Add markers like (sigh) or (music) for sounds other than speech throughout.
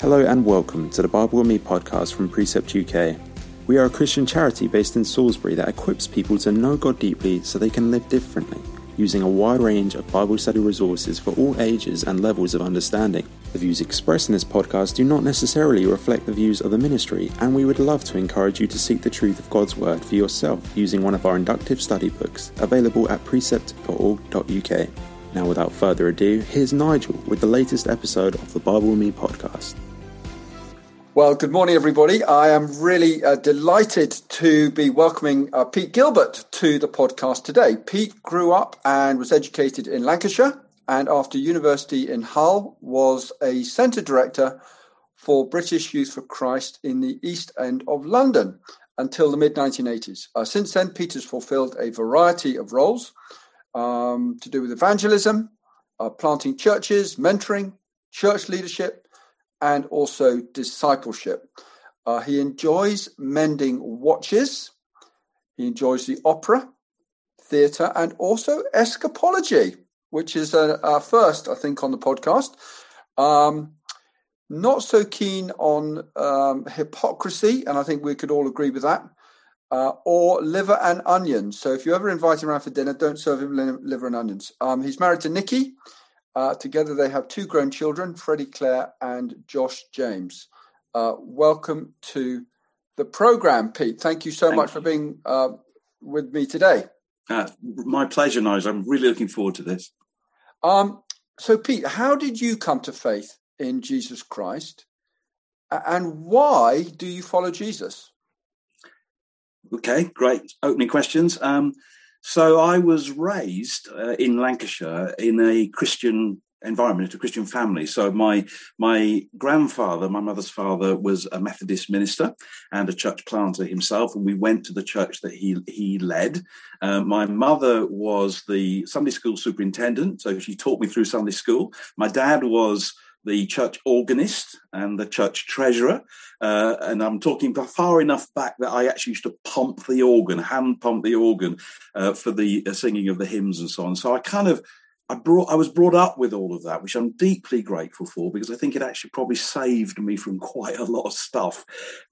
Hello and welcome to the Bible with Me podcast from Precept UK. We are a Christian charity based in Salisbury that equips people to know God deeply so they can live differently, using a wide range of Bible study resources for all ages and levels of understanding. The views expressed in this podcast do not necessarily reflect the views of the ministry, and we would love to encourage you to seek the truth of God's Word for yourself using one of our inductive study books available at precept.org.uk. Now, without further ado, here's Nigel with the latest episode of the Bible with Me podcast. Well, good morning, everybody. I am really uh, delighted to be welcoming uh, Pete Gilbert to the podcast today. Pete grew up and was educated in Lancashire, and after university in Hull, was a centre director for British Youth for Christ in the East End of London until the mid 1980s. Uh, since then, Pete has fulfilled a variety of roles um, to do with evangelism, uh, planting churches, mentoring, church leadership and also discipleship. Uh, he enjoys mending watches. He enjoys the opera, theatre, and also escapology, which is a, a first, I think, on the podcast. Um, not so keen on um, hypocrisy, and I think we could all agree with that. Uh, or liver and onions. So if you ever invite him around for dinner, don't serve him liver and onions. Um, he's married to Nikki, uh, together, they have two grown children, Freddie Clare and Josh James. Uh, welcome to the program, Pete. Thank you so Thank much you. for being uh, with me today. Uh, my pleasure, Nigel. I'm really looking forward to this. Um, so, Pete, how did you come to faith in Jesus Christ, and why do you follow Jesus? Okay, great opening questions. Um, so I was raised uh, in Lancashire in a Christian environment, a Christian family. So my my grandfather, my mother's father, was a Methodist minister and a church planter himself, and we went to the church that he he led. Uh, my mother was the Sunday school superintendent, so she taught me through Sunday school. My dad was the church organist and the church treasurer. Uh, and I'm talking far enough back that I actually used to pump the organ, hand pump the organ uh, for the uh, singing of the hymns and so on. So I kind of, I brought, I was brought up with all of that, which I'm deeply grateful for because I think it actually probably saved me from (laughs) quite a lot of stuff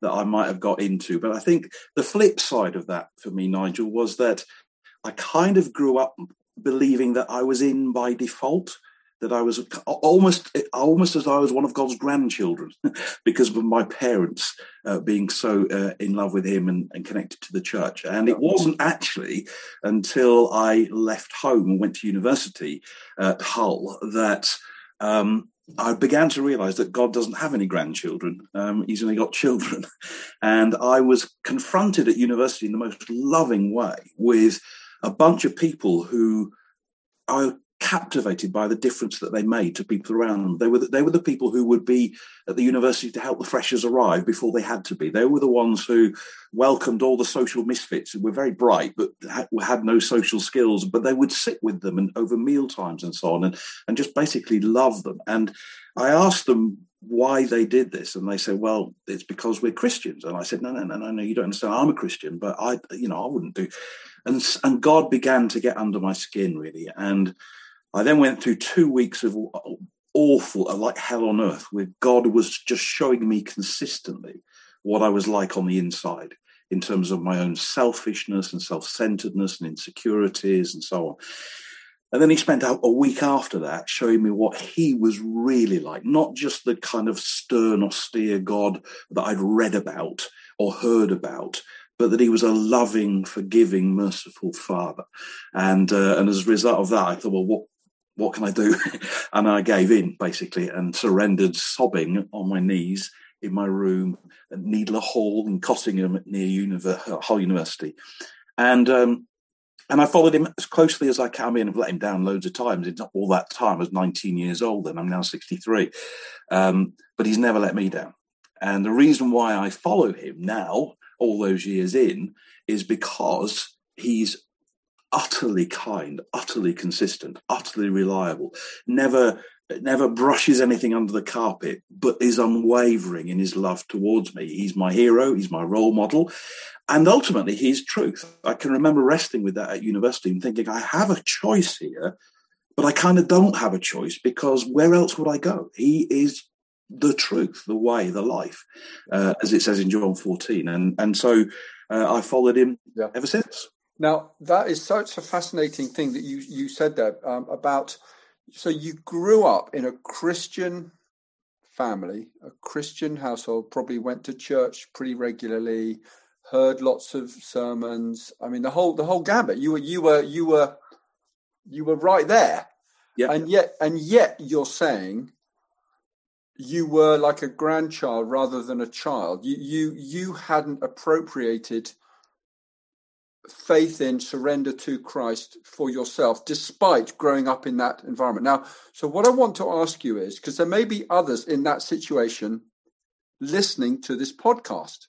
that I might have got into. But I think the flip side of that for me, Nigel, was that I kind of grew up believing that I was in by default that I was almost almost as I was one of God's grandchildren (laughs) because of my parents uh, being so uh, in love with Him and, and, connected to the church. And it wasn't actually until I left home and went to university at Hull that. Um, I began to realize that God doesn't have any grandchildren. Um, he's only got children. (laughs) And I was confronted at university in the most loving way with a bunch of people who I captivated by the difference that they made to people around them. They were the, they were the people who would be at the university to help the freshers arrive before they had to be. They were the ones who welcomed all the social misfits who were very bright but had, no social skills. But they would sit with them and over meal times and so on, and and just basically love them. And I asked them why they did this and they said well it's because we're christians and i said no no no no no you don't understand i'm a christian but i you know i wouldn't do and and god began to get under my skin really and I then went through two weeks of awful, like hell on earth, where God was just showing me consistently what I was like on the inside in terms of my own selfishness and self centeredness and insecurities and so on. And then he spent a week after that showing me what he was really like, not just the kind of stern, austere God that I'd read about or heard about, but that he was a loving, forgiving, merciful father. And uh, and as a result of that, I thought, well, what what can I do? (laughs) and I gave in basically and surrendered, sobbing on my knees in my room at Needler Hall in Cottingham near Hull University. And um, and I followed him as closely as I can. I mean, I've let him down loads of times. It's not all that time. I was 19 years old and I'm now 63. Um, but he's never let me down. And the reason why I follow him now, all those years in, is because he's utterly kind, utterly consistent, utterly reliable, never never brushes anything under the carpet, but is unwavering in his love towards me. He's my hero, he's my role model, and ultimately he's truth. I can remember wrestling with that at university and thinking, I have a choice here, but I kind of don't have a choice because where else would I go? He is the truth, the way, the life, uh, as it says in John 14. And, and so uh, I followed him yeah. ever since. Now, that is such a fascinating thing that you, you said there um, about. So you grew up in a Christian family, a Christian household, probably went to church pretty regularly, heard lots of sermons. I mean, the whole the whole gambit. You were you were you were you were right there. Yeah. And yet and yet you're saying you were like a grandchild rather than a child. You you you hadn't appropriated faith in surrender to Christ for yourself, despite growing up in that environment. Now, so what I want to ask you is because there may be others in that situation listening to this podcast.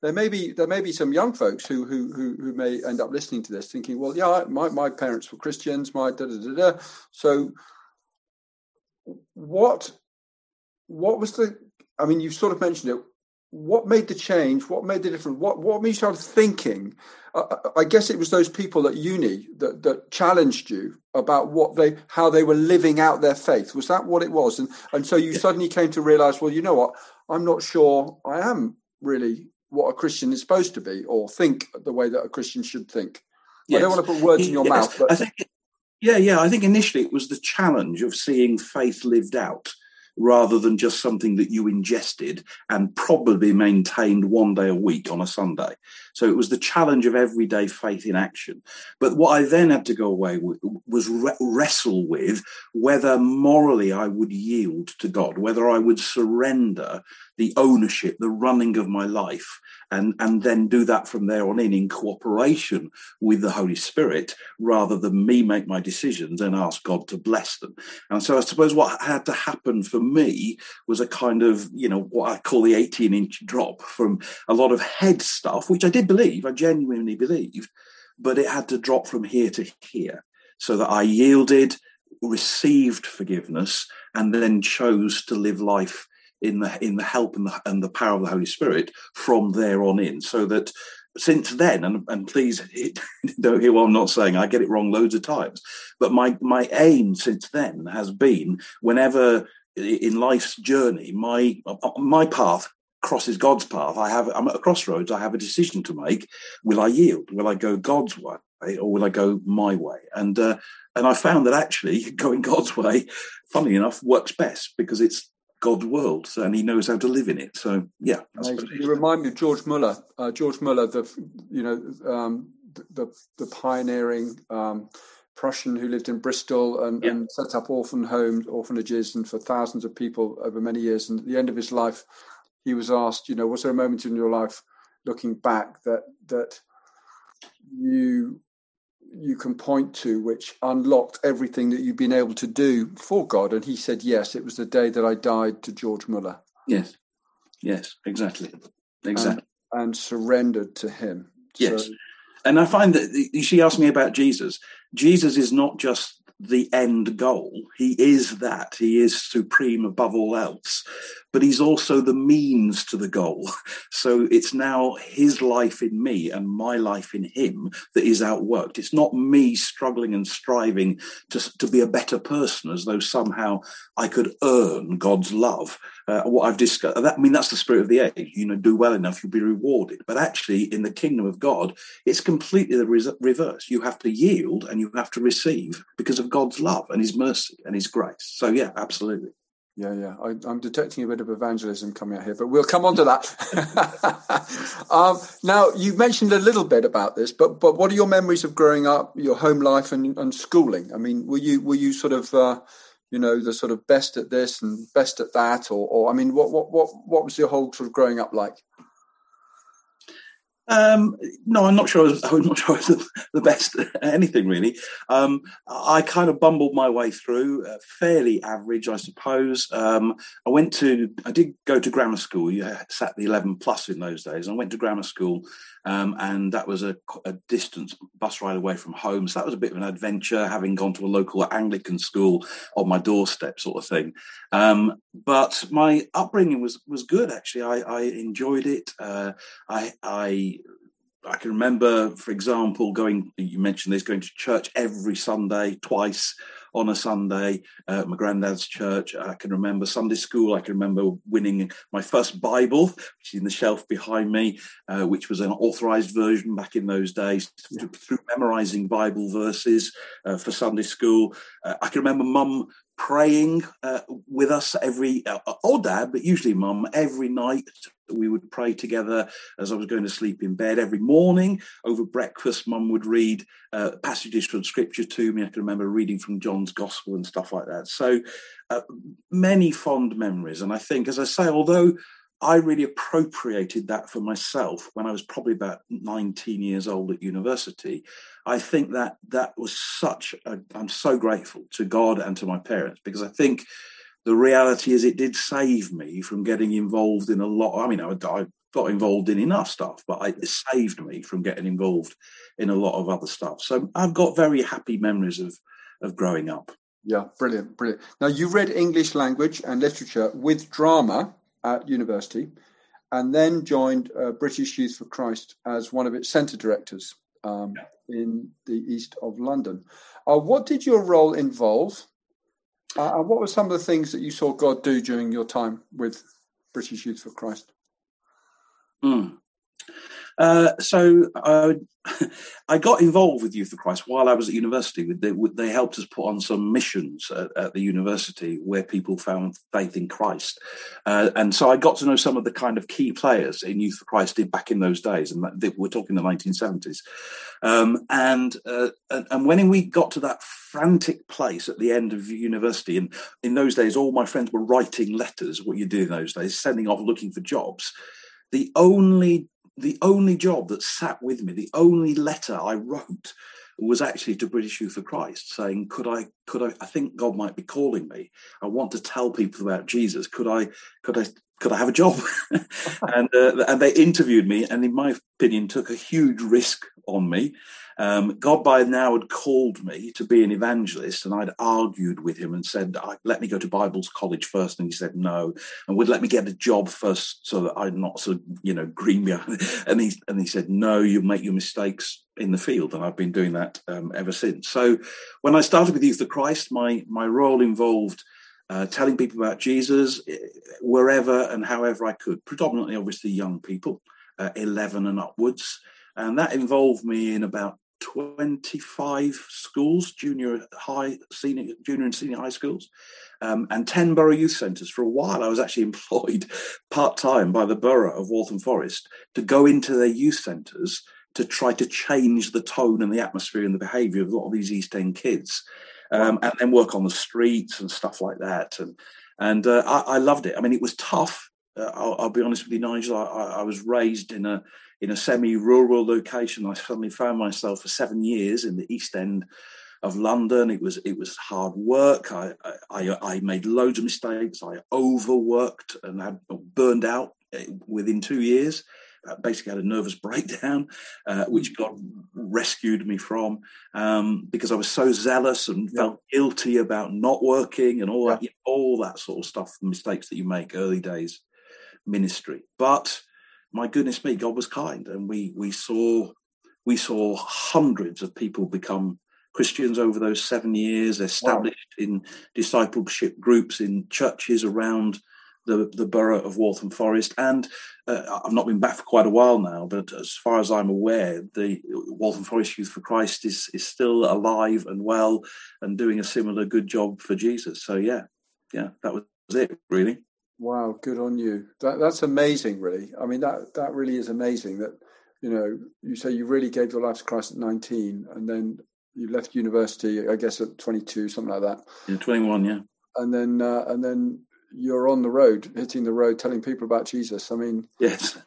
There may be there may be some young folks who who who, who may end up listening to this, thinking, "Well, yeah, my, my parents were Christians, my da da da da." So, what what was the? I mean, you've sort of mentioned it. What made the change? What made the difference? What what made you start thinking? Uh, I guess it was those people at uni that that challenged you about what they how they were living out their faith. Was that what it was? And and so you suddenly came to realize, well, you know what? I'm not sure I am really what a Christian is supposed to be, or think the way that a Christian should think. Yes. I don't want to put words in your yes. mouth, but I think, yeah, yeah, I think initially it was the challenge of seeing faith lived out rather than just something that you ingested and probably maintained one day a week on a Sunday. So it was the challenge of everyday faith in action. But what I then had to go away with was re- wrestle with whether morally I would yield to God, whether I would surrender the ownership, the running of my life, and, and then do that from there on in in cooperation with the Holy Spirit rather than me make my decisions and ask God to bless them. And so I suppose what had to happen for me was a kind of, you know, what I call the 18 inch drop from a lot of head stuff, which I did believe, I genuinely believed, but it had to drop from here to here so that I yielded, received forgiveness, and then chose to live life in the in the help and the, and the power of the Holy Spirit from there on in, so that since then, and, and please (laughs) don't hear what I'm not saying, I get it wrong loads of times, but my my aim since then has been whenever in life's journey my uh, uh, my path crosses God's path, I have I'm at a crossroads. I have a decision to make. Will I yield? Will I go God's way, or will I go my way? And uh, and I found that actually (laughs) going God's way, funny enough, works best because it's God's world, and He knows how to live in it. So yeah, you remind me of George Muller. Uh, George Muller, the you know um, the the pioneering. Um, Prussian who lived in Bristol and, yeah. and, set up orphan homes, orphanages, and for thousands of people over many years. And at the end of his life, he was asked, you know, was there a moment in your life looking back that that you you can point to which unlocked everything that you've been able to do for God? And he said, yes, it was the day that I died to George Muller. Yes, yes, exactly, exactly, and, and surrendered to Him. Yes, so, and I find that she asked me about Jesus. Jesus is not just the end goal. He is that. He is supreme above all else but he's also the means to the goal. (laughs) So it's now his life in me and my life in him that is outworked. It's not me struggling and striving to, to be a better person as though somehow I could earn God's love. Uh, what I've discussed, that, I mean, that's the spirit of the age. You know, do well enough, you'll be rewarded. But actually, in the kingdom of God, it's completely the reverse. You have to yield and you have to receive because of God's love and his mercy and his grace. So, yeah, absolutely. Yeah, yeah. I, am detecting a bit of evangelism coming out here, but we'll come on to that. (laughs) um, now, you mentioned a little bit about this, but but what are your memories of growing up, your home life, and, and schooling? I mean, were you were you sort of, uh, you know, the sort of best at this and best at that, or, or I mean, what what what what was your whole sort of growing up like? Um, no, I'm not sure. I was, I'm (laughs) not sure I was the, best at anything really. Um, I kind of bumbled my way through, uh, fairly average, I suppose. Um, I went to, I did go to grammar school. You sat the 11 plus in those days. I went to grammar school, um, and that was a, a, distance bus ride away from home. So that was a bit of an adventure, having gone to a local Anglican school on my doorstep, sort of thing. But my upbringing was was good actually. I, I enjoyed it. Uh, I, I I can remember, for example, going. You mentioned this, going to church every Sunday, twice on a Sunday at my granddad's church. I can remember Sunday school. I can remember winning my first Bible, which is in the shelf behind me, uh, which was an authorized version back in those days, yeah. through memorizing Bible verses uh, for Sunday school. Uh, I can remember mum praying uh, with us every, uh, or dad, but usually mum, every night. We would pray together as I was going to sleep in bed. Every morning over breakfast, mum would read uh, passages from scripture to me. I can remember reading from John's gospel and stuff like that. So uh, many fond memories. And I think, as I say, although I really appropriated that for myself when I was probably about 19 years old at university. I think that that was such a, I'm so grateful to God and to my parents because I think the reality is it did save me from getting involved in a lot. I mean, I, I got involved in enough stuff, but it saved me from getting involved in a lot of other stuff. So I've got very happy memories of, of growing up. Yeah, brilliant, brilliant. Now you read English language and literature with drama at university, and then joined uh, British Youth for Christ as one of its centre directors um, in the east of London. Uh, what did your role involve? Uh, and what were some of the things that you saw God do during your time with British Youth for Christ? Mm. Uh, so uh, (laughs) I got involved with Youth for Christ while I was at university. They, they helped us put on some missions at, at, the university where people found faith in Christ, uh, and so I got to know some of the kind of key players in Youth for Christ did back in those days, and we're talking the 1970s. Um, and, uh, and and when we got to that frantic place at the end of university, and in those days, all my friends were writing letters. What you do in those days, sending off looking for jobs. The only the only job that sat with me, the only letter I wrote was actually to British Youth for Christ saying, could I, could I, I think God might be calling me. I want to tell people about Jesus. Could I, could I, could I have a job? (laughs) and, uh, and they interviewed me and in my opinion took a huge risk on me um, God by now had called me to be an evangelist, and I'd argued with him and said, "Let me go to Bible's college first. and he said no, and would let me get a job first so that I'm not of you know green behind. (laughs) And he and he said, "No, you make your mistakes in the field," and I've been doing that um, ever since. So when I started with Youth for Christ, my my role involved. Uh, telling people about Jesus eh, wherever and however I could, predominantly, obviously, young people, uh, 11 and upwards. And that involved me in about 25 schools, junior high, senior, junior and senior high schools, um, and 10 borough youth centres. For a while, I was actually (laughs) employed part time by the borough of Waltham Forest to go into their youth centres to try to change the tone and the atmosphere and the behaviour of a lot of these East End kids, um, and then work on the streets and stuff like that. And and uh, I, I, loved it. I mean, it was tough. Uh, I'll, I'll, be honest with you, Nigel. I, I was raised in a in a semi-rural location. I suddenly found myself for seven years in the East End of London. It was it was hard work. I I, I made loads of mistakes. I overworked and had burned out eh, within two years. Uh, basically, had a nervous breakdown, uh, which God rescued me from um, because I was so zealous and yeah. felt guilty about not working and all yeah. that, you know, all that sort of stuff, mistakes that you make early days ministry. But my goodness me, God was kind, and we we saw we saw hundreds of people become Christians over those seven years, established wow. in discipleship groups in churches around the, the borough of Waltham Forest. And uh, I've not been back for quite a while now, but as far as I'm aware, the Waltham Forest Youth for Christ is, is still alive and well and doing a similar good job for Jesus. So, yeah, yeah, that was it, really. Wow, good on you. That, that's amazing, really. I mean, that that really is amazing. That you know, you say you really gave your life to Christ at nineteen, and then you left university, I guess, at twenty-two, something like that. Yeah, twenty-one, yeah. And then, uh, and then you're on the road, hitting the road, telling people about Jesus. I mean, yes,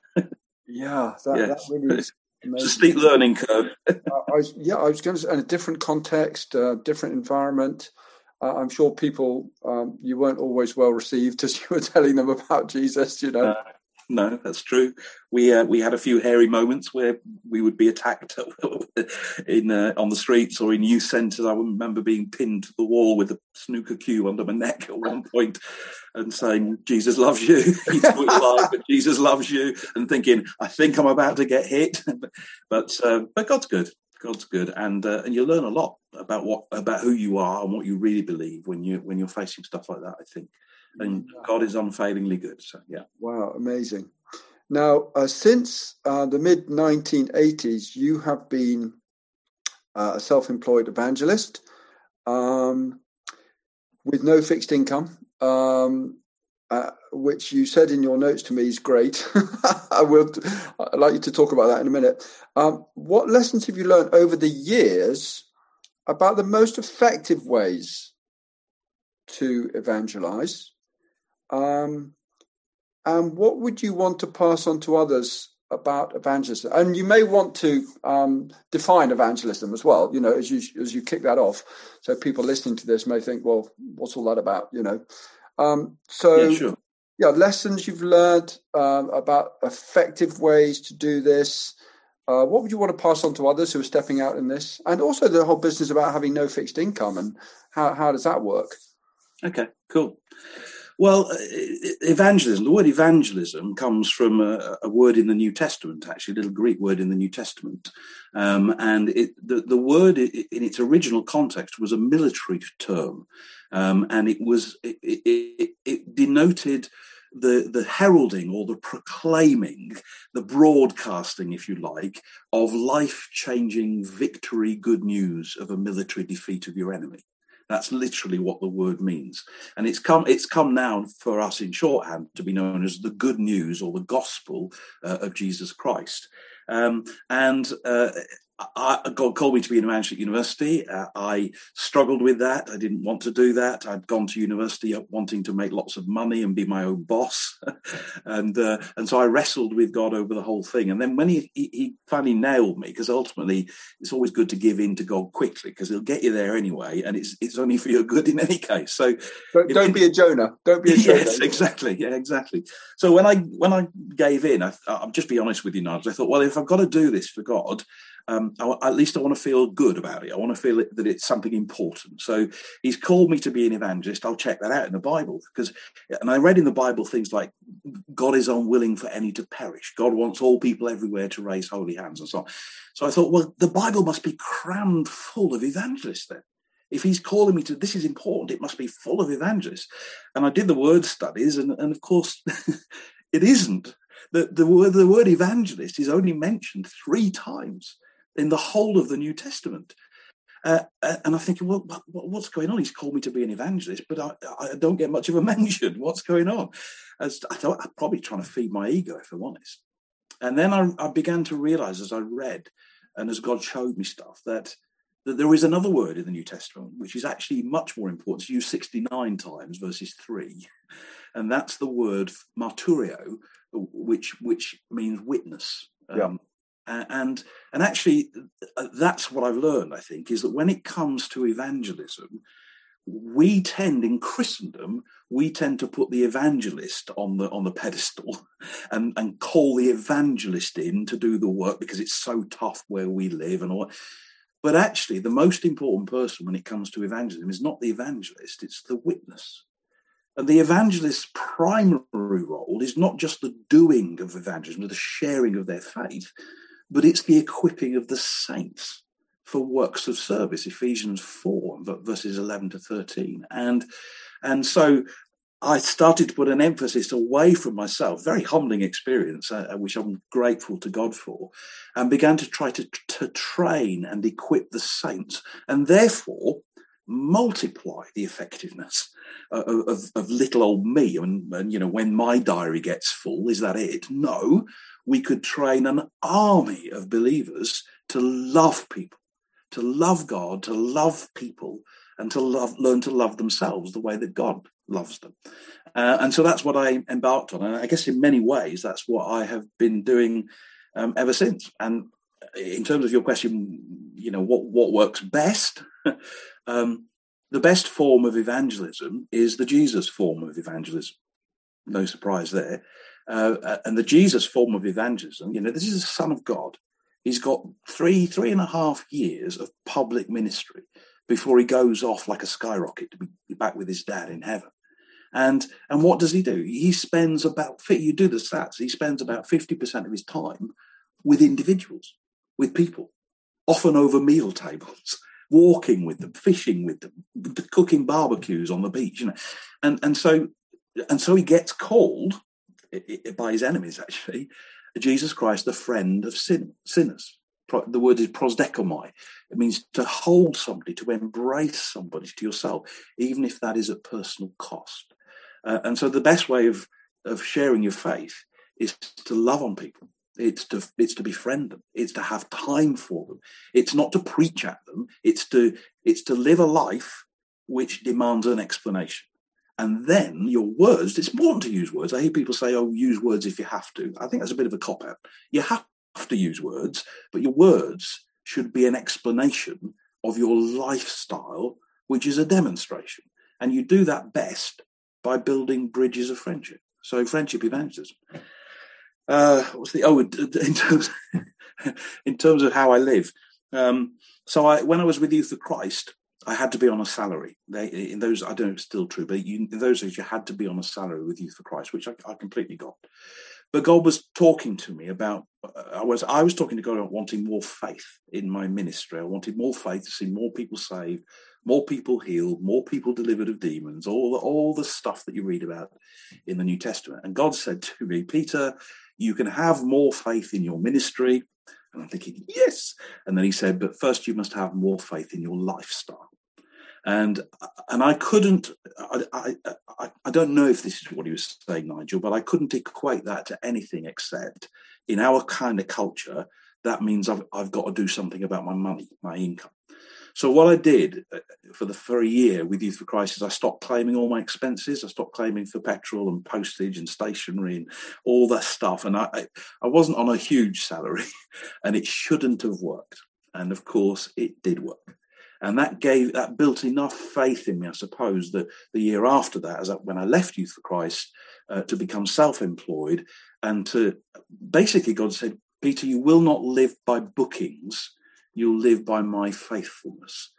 yeah, that, yes. that really is. Amazing. (laughs) It's a steep learning curve. (laughs) I, yeah, I was going to say, in a different context, uh, different environment uh, I'm sure people um, you weren't always well received as you were telling them about Jesus. You know. (laughs) No, that's true. We uh, we had a few hairy moments where we would be attacked (laughs) in uh, on the streets or in youth centres. I remember being pinned to the wall with a snooker cue under my neck at one point, and saying, "Jesus loves you." (laughs) He's alive, but Jesus loves you, and thinking, "I think I'm about to get hit," but uh, but God's good. God's good, and uh, and you learn a lot about what about who you are and what you really believe when you when you're facing stuff like that. I think, and God is unfailingly good. So yeah. Wow, amazing. Now, uh, since uh, the mid 1980s, you have been uh, a self-employed evangelist um, with no fixed income. Um, uh, which you said in your notes to me is great. (laughs) I will. I'd like you to talk about that in a minute. Um, what lessons have you learned over the years about the most effective ways to evangelize? Um, and what would you want to pass on to others about evangelism? And you may want to um, define evangelism as well. You know, as you as you kick that off, so people listening to this may think, "Well, what's all that about?" You know. Um, so, yeah, sure. yeah, lessons you've learned um, about effective ways to do this. Uh, what would you want to pass on to others who are stepping out in this? And also the whole business about having no fixed income and how, how does that work? Okay, cool. Well, uh, evangelism, the word evangelism comes from a, a, word in the New Testament, actually, a little Greek word in the New Testament. Um, and it, the, the word in its original context was a military term. Um, and it was, it, it, it denoted the, the heralding or the proclaiming, the broadcasting, if you like, of life changing victory, good news of a military defeat of your enemy. That's literally what the word means. And it's come it's come now for us in shorthand to be known as the good news or the gospel uh, of Jesus Christ. Um, and uh, I, God called me to be an evangelist at university. Uh, I struggled with that. I didn't want to do that. I'd gone to university wanting to make lots of money and be my own boss, (laughs) and uh, and so I wrestled with God over the whole thing. And then when he he, he finally nailed me, because ultimately it's always good to give in to God quickly, because He'll get you there anyway, and it's it's only for your good in any case. So don't, don't be a Jonah. Don't be a (laughs) Jonah. Yes, exactly. Yeah, exactly. So when I when I gave in, I, I'll just be honest with you, Nigel. I thought, well, if I've got to do this for God um, I, at least I want to feel good about it. I want to feel that it's something important. So he's called me to be an evangelist. I'll check that out in the Bible because, and I read in the Bible things like God is unwilling for any to perish. God wants all people everywhere to raise holy hands and so on. So I thought, well, the Bible must be crammed full of evangelists then if he's calling me to this is important it must be full of evangelists and i did the word studies and, and of course (laughs) it isn't the, the word the word evangelist is only mentioned three times in the whole of the New Testament. Uh, uh and I'm thinking, well, what's going on? He's called me to be an evangelist, but I, I don't get much of a (laughs) mention. What's going on? As I thought, I'm probably trying to feed my ego, if I'm honest. And then I, I began to realize as I read and as God showed me stuff that, that there is another word in the New Testament which is actually much more important. It's used 69 times versus three. (laughs) And that's the word marturio, which which means witness. Um, yeah and and actually uh, that's what i've learned i think is that when it comes to evangelism we tend in christendom we tend to put the evangelist on the on the pedestal (laughs) and and call the evangelist in to do the work because it's so tough where we live and all but actually the most important person when it comes to evangelism is not the evangelist it's the witness. And the evangelist's primary role is not just the doing of evangelism, the sharing of their faith, but it's the equipping of the saints for works of service ephesians 4 verses 11 to 13 and and so i started to put an emphasis away from myself very humbling experience uh, uh, which i'm grateful to god for and began to try to, to train and equip the saints and therefore multiply the effectiveness of, of, of little old me. And, and you know when my diary gets full is that it? No we could train an army of believers to love people, to love God, to love people, and to love, learn to love themselves the way that God loves them. Uh, and so that's what I embarked on. And I guess in many ways, that's what I have been doing um, ever since. And in terms of your question, you know, what, what works best? (laughs) um, the best form of evangelism is the Jesus form of evangelism. No surprise there. Uh, uh, and the Jesus form of evangelism, you know, this is the Son of God. He's got three, three and a half years of public ministry before he goes off like a skyrocket to be back with his dad in heaven. And and what does he do? He spends about you do the stats. He spends about fifty percent of his time with individuals, with people, often over meal tables, (laughs) walking with them, fishing with them, cooking barbecues on the beach, you know, and and so and so he gets called by his enemies actually, Jesus Christ, the friend of sin, sinners. The word is prosdekomai. It means to hold somebody, to embrace somebody to yourself, even if that is at personal cost. Uh, and so the best way of of sharing your faith is to love on people it's to it's to befriend them. It's to have time for them. It's not to preach at them. It's to it's to live a life which demands an explanation. And then your words, it's important to use words. I hear people say, oh, use words if you have to. I think that's a bit of a cop out. You have to use words, but your words should be an explanation of your lifestyle, which is a demonstration. And you do that best by building bridges of friendship. So, friendship evangelism uh, what's the oh (laughs) in terms in terms of how I live. Um, so I when I was with Youth for Christ, I had to be on a salary. They in those I don't know if it's still true, but you, in those days you had to be on a salary with Youth for Christ, which I, I completely got. But God was talking to me about uh, I was I was talking to God about wanting more faith in my ministry. I wanted more faith to see more people saved, more people healed, more people delivered of demons, all the, all the stuff that you read about in the New Testament. And God said to me, Peter, you can have more faith in your ministry. And I'm thinking, yes. And then he said, but first you must have more faith in your lifestyle. And and I couldn't, I, I, I don't know if this is what he was saying, Nigel, but I couldn't equate that to anything except in our kind of culture, that means I've, I've got to do something about my money, my income. So what I did uh, for the for a year with Youth for Christ, I stopped claiming all my expenses. I stopped claiming for petrol and postage and stationery and all that stuff. And I I wasn't on a huge salary, (laughs) and it shouldn't have worked. And of course, it did work. And that gave that built enough faith in me, I suppose, that the year after that, as when I left Youth for Christ uh, to become self-employed, and to basically God said, Peter, you will not live by bookings you'll live by my faithfulness.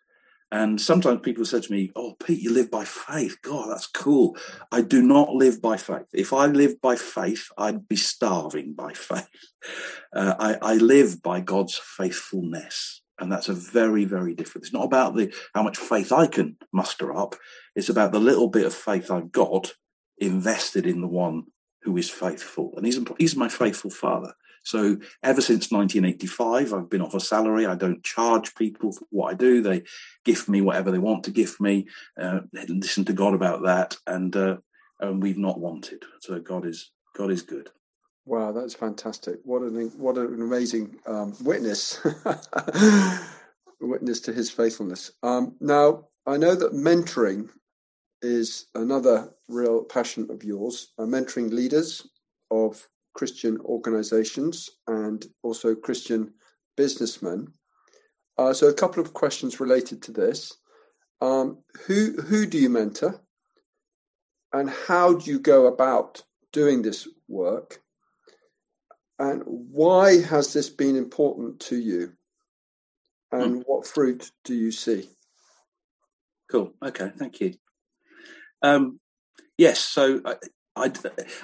And sometimes people said to me, Oh, Pete, you live by faith. God, that's cool. I do not live by faith. If I lived by faith, I'd be starving by (laughs) faith. Uh, I, I, live by God's faithfulness. And that's a very, very different. It's not about the how much faith I can muster up. It's about the little bit of faith I've got invested in the one who is faithful. And he's, he's my faithful father. So ever since 1985, I've been off a salary. I don't charge people for what I do. They gift me whatever they want to gift me. Uh, listen to God about that, and uh, and we've not wanted. So God is God is good. Wow, that's fantastic! What an what an amazing um, witness, (laughs) witness to His faithfulness. Um, now I know that mentoring is another real passion of yours. Uh, mentoring leaders of Christian organizations and also Christian businessmen. Uh, so, a couple of questions related to this. Um, who, who do you mentor? And how do you go about doing this work? And why has this been important to you? And mm. what fruit do you see? Cool. Okay. Thank you. Um, yes. So I, I,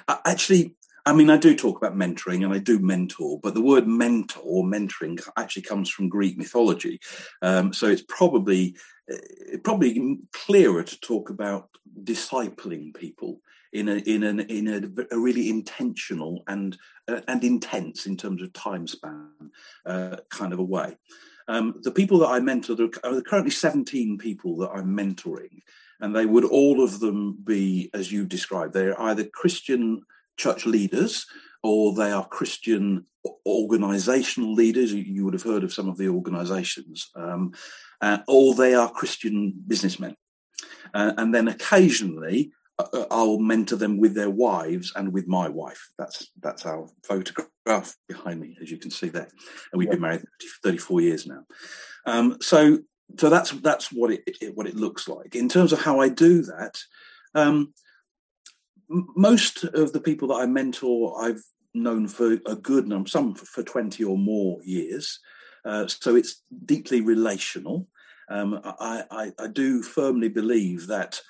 I, actually I mean, I do talk about mentoring and I do mentor, but the word mentor or mentoring actually comes from Greek mythology. Um, so it's probably uh, probably clearer to talk about discipling people in a in an in a, a really intentional and uh, and intense in terms of time span uh, kind of a way. Um, the people that I mentor, there are currently 17 people that I'm mentoring, and they would all of them be, as you described, they're either Christian church leaders or they are Christian organizational leaders. You would have heard of some of the organizations, um, uh, or they are Christian businessmen. Uh, and then occasionally I'll mentor them with their wives and with my wife. That's that's our photograph behind me, as you can see there. And we've yeah. been married 34 years now. Um, so so that's that's what it, it, what it looks like in terms of how I do that. Um, most of the people that I mentor, I've known for a good number, some for 20 or more years. Uh, so it's deeply relational. Um, I, I, I, do firmly believe that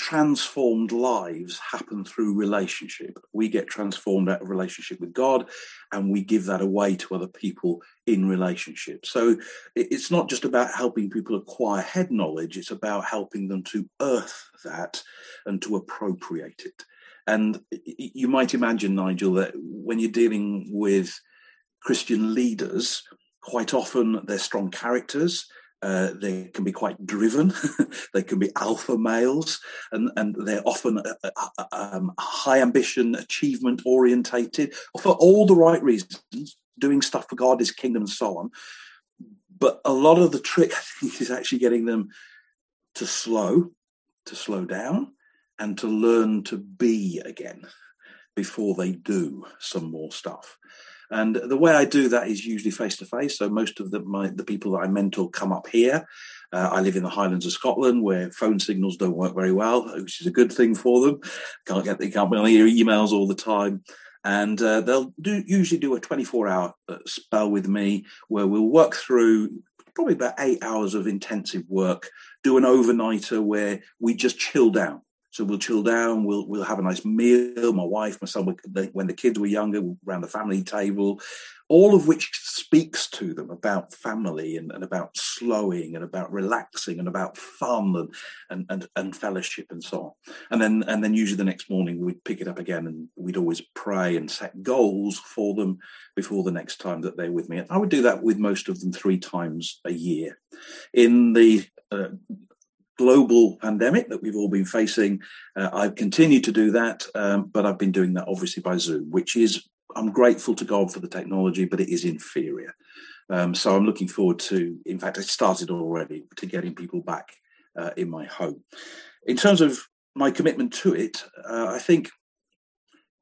transformed lives happen through relationship. We get transformed out of relationship with God and we give that away to other people in relationship. So it's not just about helping people acquire head knowledge, it's about helping them to earth that and to appropriate it. And you might imagine, Nigel, that when you're dealing with Christian leaders, quite often they're strong characters uh, they can be quite driven. (laughs) they can be alpha males, and, and they're often uh, um, high ambition, achievement orientated, for all the right reasons, doing stuff for God, His kingdom, and so on. But a lot of the trick, (laughs) I think, is actually getting them to slow, to slow down, and to learn to be again before they do some more stuff. And the way I do that is usually face to face. So most of the, my, the people that I mentor come up here. Uh, I live in the Highlands of Scotland, where phone signals don't work very well, which is a good thing for them. Can't get they can't be on emails all the time, and uh, they'll do usually do a 24 hour uh, spell with me where we'll work through probably about eight hours of intensive work, do an overnighter where we just chill down. So we'll chill down. We'll we'll have a nice meal. My wife, my son, when the kids were younger, around the family table, all of which speaks to them about family and, and about slowing and about relaxing and about fun and, and, and and fellowship and so on. And then and then usually the next morning we'd pick it up again and we'd always pray and set goals for them before the next time that they're with me. And I would do that with most of them three times a year. In the uh, global pandemic that we've all been facing. Uh, I've continued to do that, um, but I've been doing that obviously by Zoom, which is, I'm grateful to God for the technology, but it is inferior. Um, so I'm looking forward to, in fact, I started already to getting people back uh, in my home. In terms of my commitment to it, uh, I think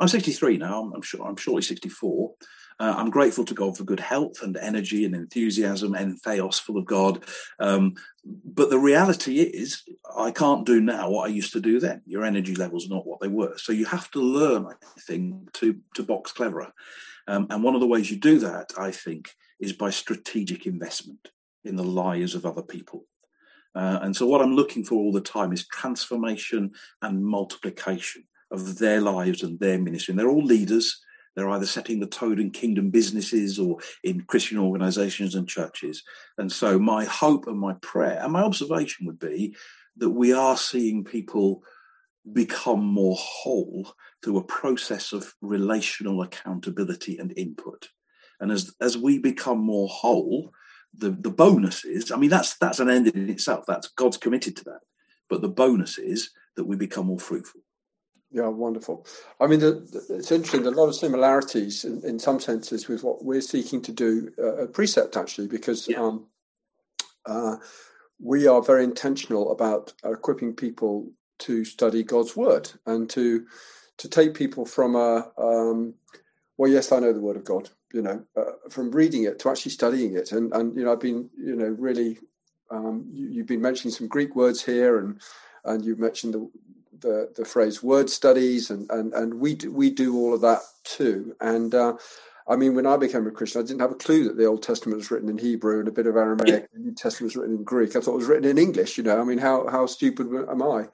I'm 63 now. I'm, I'm sure I'm shortly 64. Uh, I'm grateful to God for good health and energy and enthusiasm and theos full of God. Um, but the reality is, I can't do now what I used to do then. Your energy levels are not what they were. So you have to learn, I think, to, to box cleverer. Um, and one of the ways you do that, I think, is by strategic investment in the lives of other people. Uh, and so, what I'm looking for all the time is transformation and multiplication of their lives and their ministry. And they're all leaders, they're either setting the tone in kingdom businesses or in Christian organizations and churches. And so, my hope and my prayer and my observation would be that we are seeing people become more whole through a process of relational accountability and input. And as, as we become more whole, the, the bonus is, I mean, that's that's an end in itself. That's God's committed to that. But the bonus is that we become more fruitful. Yeah, wonderful. I mean, the, the, it's interesting. A lot of similarities in, in, some senses with what we're seeking to do uh, at Precept, actually, because yeah. um, uh, we are very intentional about equipping people to study God's word and to to take people from a um, well, yes, I know the word of God, you know, uh, from reading it to actually studying it, and and you know, I've been you know really um, you, have been mentioning some Greek words here, and and you've mentioned the the, the phrase word studies, and, and, and we, do, we do all of that too. And uh, I mean, when I became a Christian, I didn't have a clue that the Old Testament was written in Hebrew and a bit of Aramaic. The New Testament was written in Greek. I thought it was written in English. You know, I mean, how how stupid am I?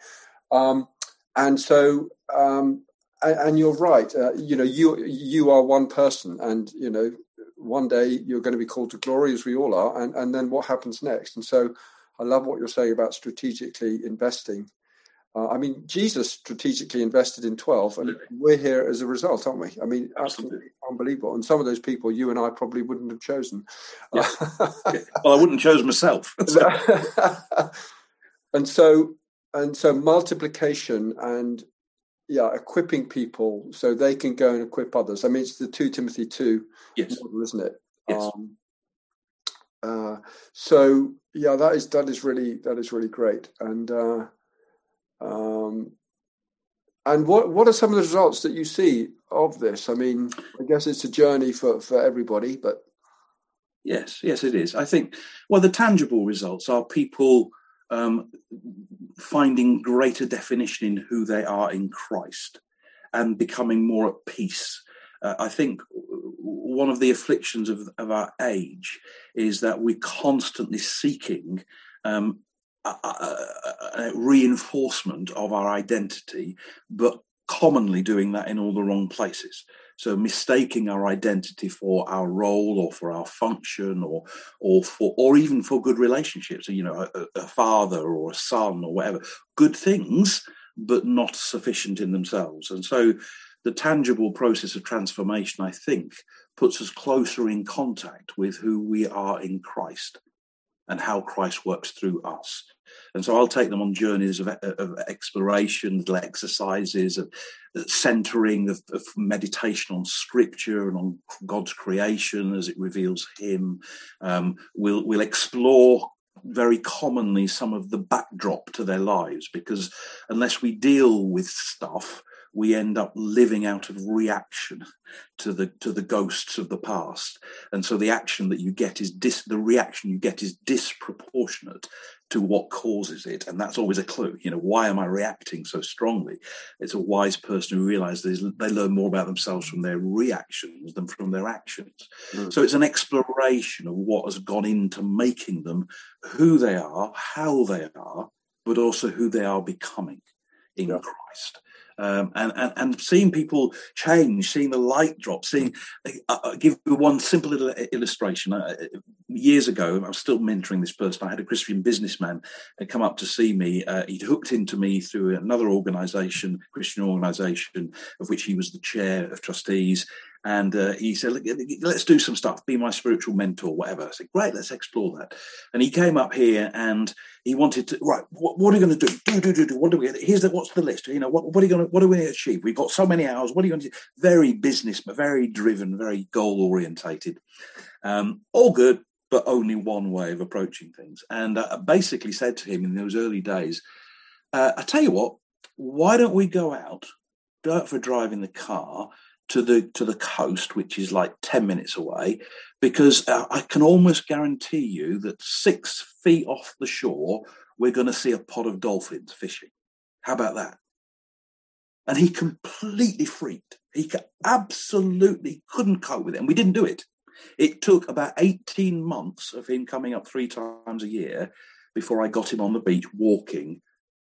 Um, and so, um, and, and, you're right. Uh, you know, you you are one person, and you know, one day you're going to be called to glory, as we all are. And and then what happens next? And so, I love what you're saying about strategically investing uh, I mean, Jesus strategically invested in 12, and we're here as a result, aren't we? I mean, absolutely, absolutely unbelievable. And some of those people you and I probably wouldn't have chosen. Yeah. (laughs) yeah. Well, I wouldn't choose myself. (laughs) (laughs) and so, and so, multiplication and yeah, equipping people so they can go and equip others. I mean, it's the two Timothy two yes. model, isn't it? Yes. Um, uh, so yeah, that is that is really that is really great, and. Uh, um, and what what are some of the results that you see of this? I mean, I guess it's a journey for, for everybody, but yes, yes, it is. I think well, the tangible results are people um, finding greater definition in who they are in Christ and becoming more at peace. Uh, I think one of the afflictions of, of our age is that we're constantly seeking um, a, a, reinforcement of our identity, but commonly doing that in all the wrong places. So mistaking our identity for our role or for our function or or for or even for good relationships, you know, a, a father or a son or whatever, good things, but not sufficient in themselves. And so the tangible process of transformation, I think, puts us closer in contact with who we are in Christ and how Christ works through us. And so I'll take them on journeys of, of exploration, little exercises, of, centering, of, of, meditation on Scripture and on God's creation as it reveals Him. Um, we'll we'll explore very commonly some of the backdrop to their lives because unless we deal with stuff we end up living out of reaction to the to the ghosts of the past. And so the action that you get is dis, the reaction you get is disproportionate to what causes it. And that's always a clue. You know why am i reacting so strongly? It's a wise person who realizes they learn more about themselves from their reactions than from their actions. Mm. so it's an exploration of what has gone into making them who they are how they are but also who they are becoming in yeah. christ um, and, and, and seeing people change, seeing the light drop, seeing. Uh, I'll give you one simple little illustration. Uh, years ago, I was still mentoring this person. I had a Christian businessman come up to see me. Uh, he'd hooked into me through another organisation, Christian organisation, of which he was the chair of trustees. And uh, he said, let's do some stuff, be my spiritual mentor, whatever. I said, great, let's explore that. And he came up here and he wanted to, right, what, what are you going to do? Do, do, do, do. What do we, here's the, what's the list? You know, what, what are you going to, what are we going to achieve? We've got so many hours. What are you going to do? Very business, very driven, very goal orientated. Um, all good, but only one way of approaching things. And I basically said to him in those early days, uh, I tell you what, why don't we go out, go out for a drive in the car to the to the coast, which is like ten minutes away, because uh, I can almost guarantee you that six feet off the shore, we're going to see a pod of dolphins fishing. How about that? And he completely freaked. He absolutely couldn't cope with it, and we didn't do it. It took about eighteen months of him coming up three times a year before I got him on the beach walking,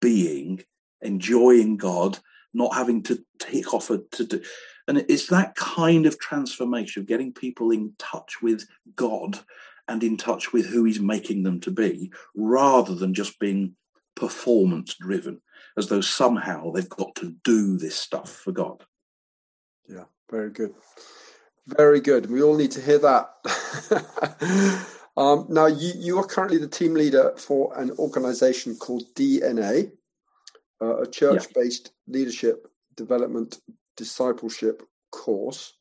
being, enjoying God, not having to take off a, to do. And it's that kind of transformation of getting people in touch with God and in touch with who He's making them to be, rather than just being performance driven, as though somehow they've got to do this stuff for God. Yeah, very good. Very good. We all need to hear that. (laughs) um, now, you, you are currently the team leader for an organization called DNA, uh, a church based yeah. leadership development discipleship course.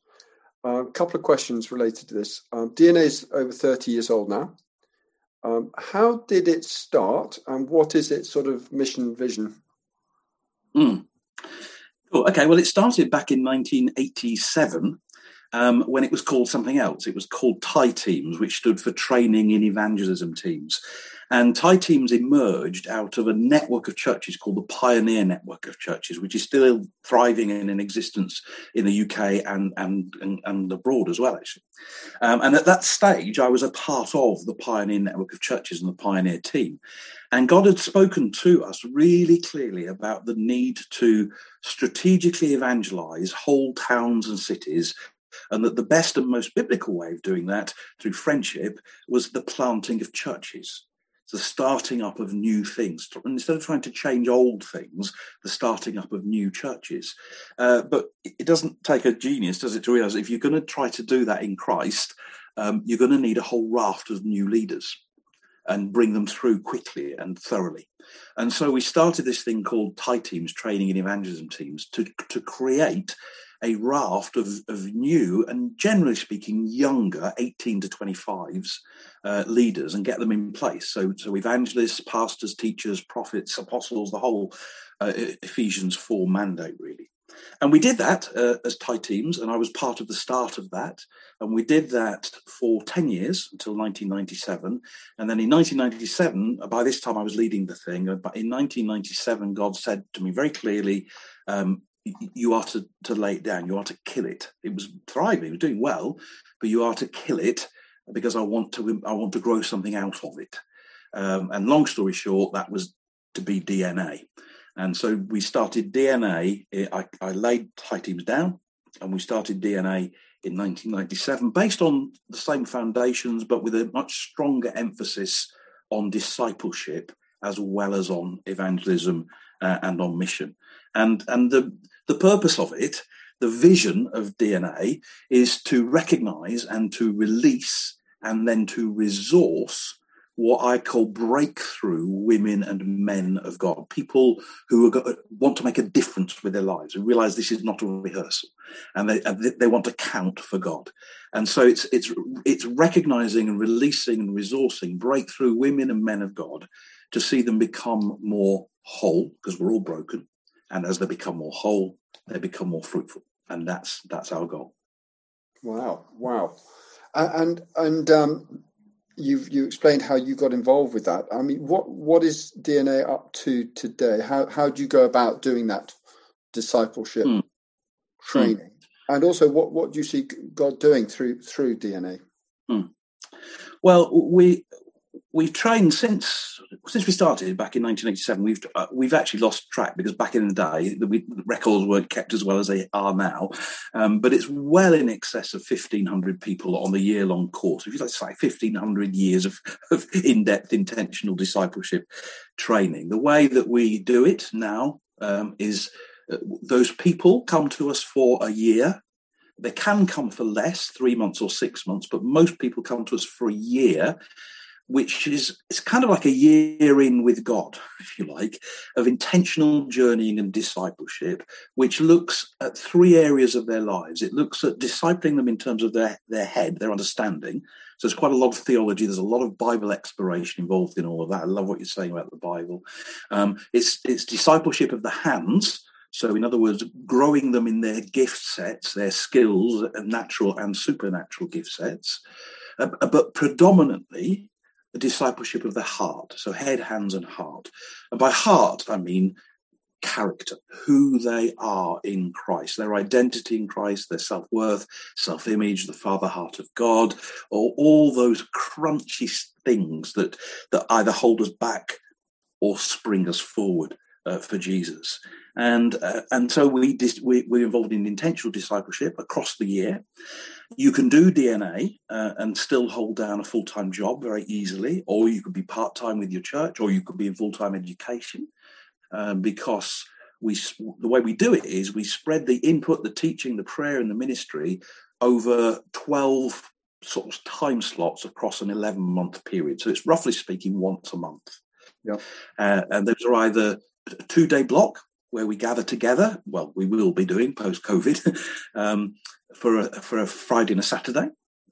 Uh, a couple of questions related to this. Um, DNA is over 30 years old now. Um, how did it start and what is its sort of mission vision? Mm. Cool. Okay, well, it started back in 1987 um, when it was called something else. It was called TIE Teams, which stood for Training in Evangelism Teams. And TIE Teams emerged out of a network of churches called the Pioneer Network of Churches, which is still thriving and in existence in the UK and, and, and, and abroad as well, actually. Um, and at that stage, I was a part of the Pioneer Network of Churches and the Pioneer team. And God had spoken to us really clearly about the need to strategically evangelize whole towns and cities and that the best and most biblical way of doing that through friendship was the planting of churches the starting up of new things. Instead of trying to change old things, the starting up of new churches. Uh, but it doesn't take a genius, does it, to realize if you're going to try to do that in Christ, um, you're going to need a whole raft of new leaders and bring them through quickly and thoroughly. And so we started this thing called TIE teams, training and evangelism teams, to, to create a raft of, of new and generally speaking younger 18 to 25s uh, leaders and get them in place so so evangelists pastors teachers prophets apostles the whole uh, ephesians 4 mandate really and we did that uh, as TIE teams, and I was part of the start of that. And we did that for 10 years until 1997. And then in 1997, by this time I was leading the thing, but in 1997, God said to me very clearly, um, you are to, to lay it down. You are to kill it. It was thriving, it was doing well, but you are to kill it because I want to I want to grow something out of it. Um, and long story short, that was to be DNA. And so we started DNA. I, I laid TIE teams down and we started DNA in 1997 based on the same foundations, but with a much stronger emphasis on discipleship as well as on evangelism uh, and on mission. And, and the, the purpose of it, the vision of DNA, is to recognize and to release and then to resource what I call breakthrough women and men of God, people who want to make a difference with their lives and realize this is not a rehearsal, and they and they want to count for God. And so it's it's it's recognizing and releasing and resourcing breakthrough women and men of God to see them become more whole because we're all broken, and as they become more whole, they become more fruitful, and that's that's our goal. Wow! Wow! And and um, you've you explained how you got involved with that. I mean, what what is DNA up to today? How how do you go about doing that discipleship mm. training? Mm. And also, what what do you see God doing through through DNA? Mm. Well, we we've trained since since we started back in 1987. We've uh, we've actually lost track because back in the day the, we, the records weren't kept as well as they are now. Um, but it's well in excess of 1,500 people on the year long course. If you like, it's like 1,500 years of, of in depth intentional discipleship training. The way that we do it now um, is. Uh, those people come to us for a year they can come for less, three months or six months, but most people come to us for a year which is it's kind of like a year in with God, (laughs) if you like, of intentional journeying and discipleship, which looks at three areas of their lives. It looks at discipling them in terms of their, their head, their understanding. So there's quite a lot of theology. There's a lot of Bible exploration involved in all of that. I love what you're saying about the Bible. Um, it's it's discipleship of the hands. So, in other words, growing them in their gift sets, their skills, natural and supernatural gift sets. Uh, but predominantly, the discipleship of the heart. So head, hands, and heart. And by heart, I mean character, who they are in Christ, their identity in Christ, their self worth, self image, the father heart of God, or all those crunchy things that, that either hold us back or spring us forward uh, for Jesus. And, uh, and so we, we, we're involved in intentional discipleship across the year. You can do DNA uh, and still hold down a full time job very easily, or you could be part time with your church, or you could be in full time education, um, because we the way we do it is we spread the input, the teaching, the prayer, and the ministry over twelve sort of time slots across an eleven month period. So it's roughly speaking once a month. Yeah, uh, and those are either two day block where we gather together. Well, we will be doing post COVID (laughs) um, for a for a Friday and a Saturday.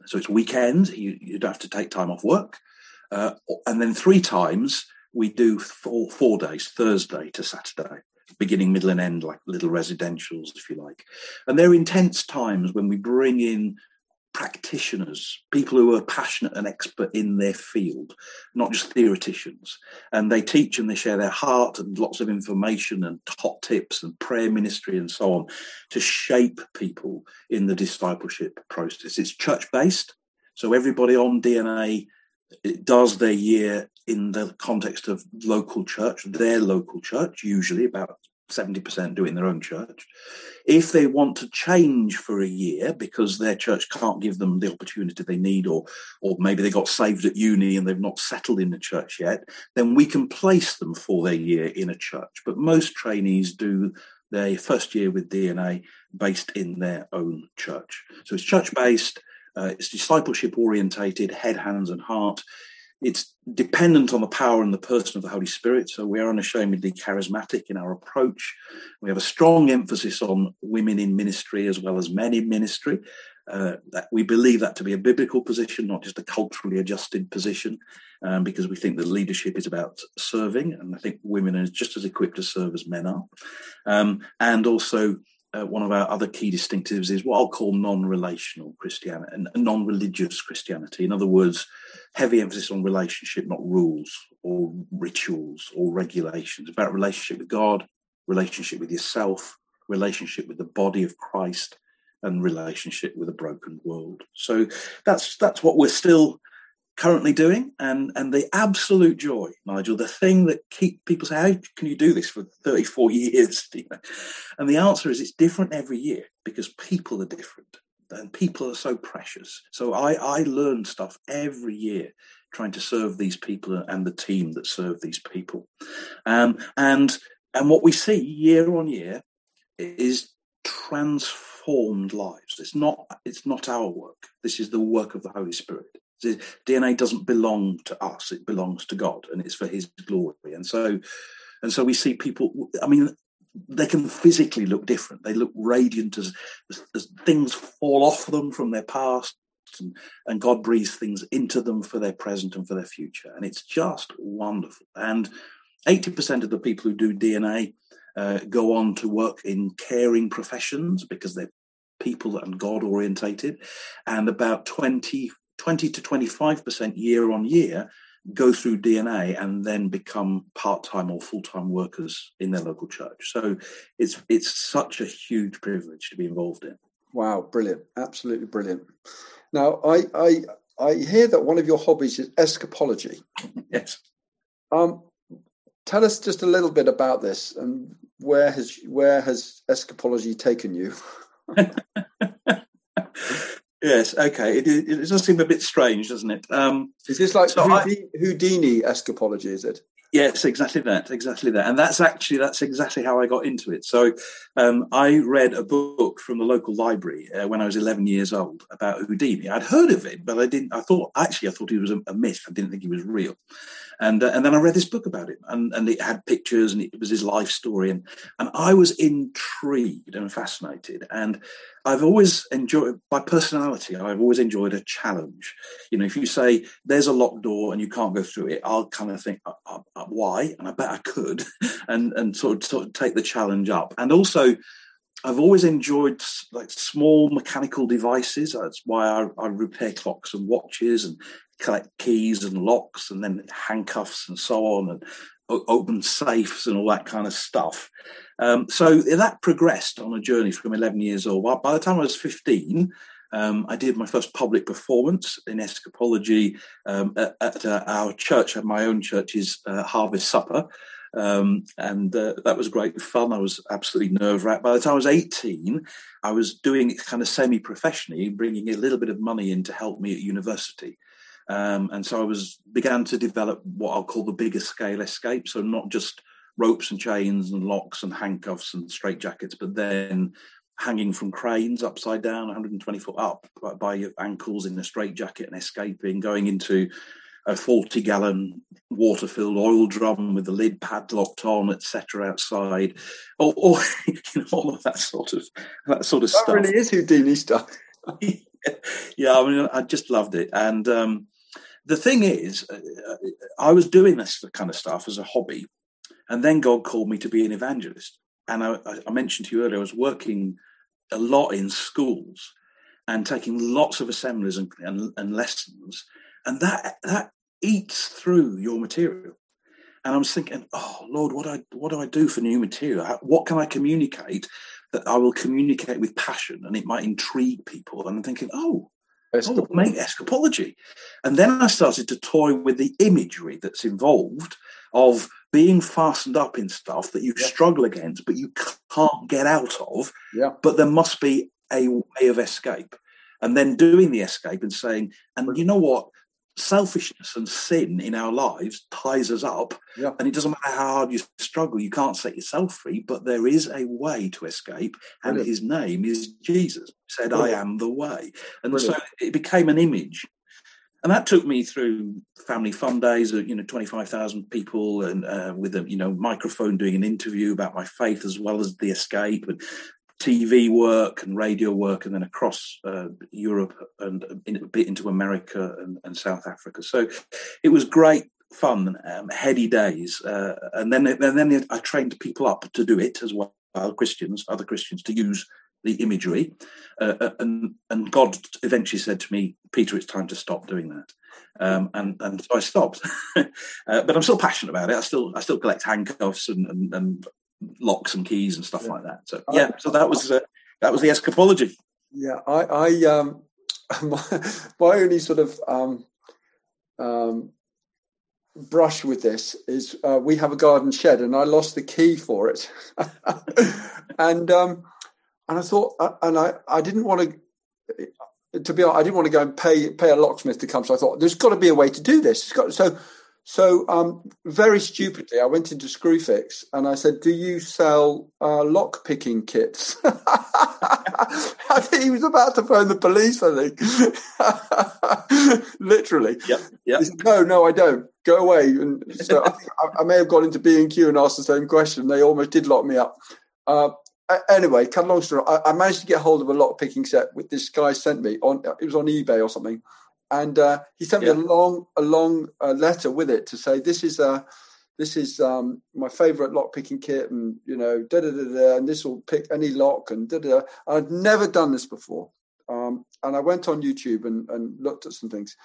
So it's weekends. You you don't have to take time off work, uh, and then three times we do four four days, Thursday to Saturday, beginning, middle, and end, like little residentials, if you like. And they're intense times when we bring in practitioners, people who are passionate and expert in their field, not just theoreticians. And they teach and they share their heart and lots of information and hot tips and prayer ministry and so on to shape people in the discipleship process. It's church based. So everybody on DNA does their year in the context of local church, their local church, usually about 70% do in their own church. If they want to change for a year because their church can't give them the opportunity they need, or, or maybe they got saved at uni and they've not settled in the church yet, then we can place them for their year in a church. But most trainees do their first year with DNA based in their own church. So it's church based, uh, it's discipleship orientated, head, hands, and heart it's dependent on the power and the person of the Holy Spirit. So we are unashamedly charismatic in our approach. We have a strong emphasis on women in ministry as well as men in ministry. Uh, that we believe that to be a biblical position, not just a culturally adjusted position, um, because we think that leadership is about serving, and I think women are just as equipped to serve as men are. Um, and also, uh, one of our other key distinctives is what I'll call non-relational Christianity and non-religious Christianity. In other words, heavy emphasis on relationship, not rules or rituals or regulations. About relationship with God, relationship with yourself, relationship with the body of Christ, and relationship with a broken world. So that's that's what we're still currently doing and and the absolute joy nigel the thing that keep people say how can you do this for 34 (laughs) years? (laughs) And the answer is it's different every year because people are different and people are so precious. So i i learn stuff every year trying to serve these people and the team that serve these people. Um, and and what we see year on year is transformed lives. It's not it's not our work. This is the work of the holy spirit the DNA doesn't belong to us; it belongs to God, and it's for His glory. And so, and so we see people. I mean, they can physically look different. They look radiant as, as, things fall off them from their past, and, and, God breathes things into them for their present and for their future. And it's just wonderful. And 80% of the people who do DNA uh, go on to work in caring professions because they're people and God orientated. And about 20 20 to 25% year on year go through DNA and then become part-time or full-time workers in their local church. So it's it's such a huge privilege to be involved in. Wow, brilliant. Absolutely brilliant. Now I I I hear that one of your hobbies is escapology. (laughs) yes. Um tell us just a little bit about this and where has where has escapology taken you? (laughs) (laughs) Yes, okay. It, it, it, does seem a bit strange, doesn't it? Um, is this like so Houdini, I, Houdini escapology? Is it? Yes, exactly that, exactly that, and that's actually that's exactly how I got into it. So, um, I read a book from the local library uh, when I was 11 years old about Houdini. I'd heard of it, but I didn't. I thought actually I thought he was a, a myth. I didn't think he was real. And uh, and then I read this book about him, and, and it had pictures, and it was his life story, and and I was intrigued and fascinated. And I've always enjoyed by personality. I've always enjoyed a challenge. You know, if you say there's a locked door and you can't go through it, I'll kind of think uh, uh, uh why, and I bet I could, (laughs) and and sort of, sort of take the challenge up. And also, I've always enjoyed like small mechanical devices. That's why I, I, repair clocks and watches and collect keys and locks and then handcuffs and so on and open safes and all that kind of stuff. Um, so that progressed on a journey from 11 years old. By the time I was 15, um, I did my first public performance in escapology um, at, at uh, our church, at my own church's uh, Harvest Supper. Um, and uh, that was great fun. I was absolutely nerve wracked. By the time I was 18, I was doing it kind of semi professionally, bringing a little bit of money in to help me at university. Um, and so I was began to develop what I'll call the bigger scale escape. So not just ropes and chains and locks and handcuffs and straitjackets, but then hanging from cranes upside down, 120 foot up by your ankles in a straitjacket and escaping, going into a 40 gallon water filled oil drum with the lid padlocked on, etc. outside, or, or (laughs) you know, all of that sort of that sort of that stuff. really is Houdini stuff. (laughs) (laughs) yeah, I mean, I just loved it, and um, the thing is, uh, I was doing this kind of stuff as a hobby, and then God called me to be an evangelist. And I, I mentioned to you earlier, I was working a lot in schools and taking lots of assemblies and, and, and lessons, and that that eats through your material. And I was thinking, oh Lord, what do I what do I do for new material? What can I communicate that I will communicate with passion and it might intrigue people? And I'm thinking, oh, oh, make escapology. And then I started to toy with the imagery that's involved of being fastened up in stuff that you yeah. struggle against, but you can't get out of. Yeah. But there must be a way of escape. And then doing the escape and saying, and you know what? Selfishness and sin in our lives ties us up. Yeah. And it doesn't matter how hard you struggle, you can't set yourself free, but there is a way to escape, and Brilliant. his name is Jesus. He said, Brilliant. I am the way. And Brilliant. so it became an image. And that took me through family fun days, you know, 25,000 people and uh, with a, you know, microphone doing an interview about my faith as well as the escape and TV work and radio work, and then across uh, Europe and in, a bit into America and, and, South Africa. So it was great fun, um, heady days. Uh, and then and then I trained people up to do it as well, Christians, other Christians, to use the imagery. Uh, uh and and God eventually said to me, Peter, it's time to stop doing that. Um, and and so I stopped, (laughs) uh, but I'm still passionate about it. I still I still collect handcuffs and, and, and locks and keys and stuff yeah. like that. So yeah, so that was uh, that was the escapology. Yeah, I, I um, (laughs) my, my only sort of um, um, brush with this is uh, we have a garden shed, and I lost the key for it, (laughs) and um, and I thought, uh, and I I didn't want to. To be honest, I didn't want to go and pay pay a locksmith to come. So I thought there's got to be a way to do this. It's got, so so um, very stupidly, I went into Screwfix and I said, "Do you sell uh, lock picking kits?" (laughs) I think he was about to phone the police. I think, (laughs) literally. Yep. Yep. Said, no, no, I don't. Go away. And so I, I, may have gone into B and Q and asked the same question. They almost did lock me up. Uh, anyway, cut long story. I, I, managed to get hold of a lock picking set with this guy sent me on. It was on eBay or something and uh, he sent me a long a long uh, letter with it to say this is uh, this is um, my favorite lock picking kit and you know da da da da and this will pick any lock and da da. I'd never done this before, um, and I went on YouTube and, and looked at some things.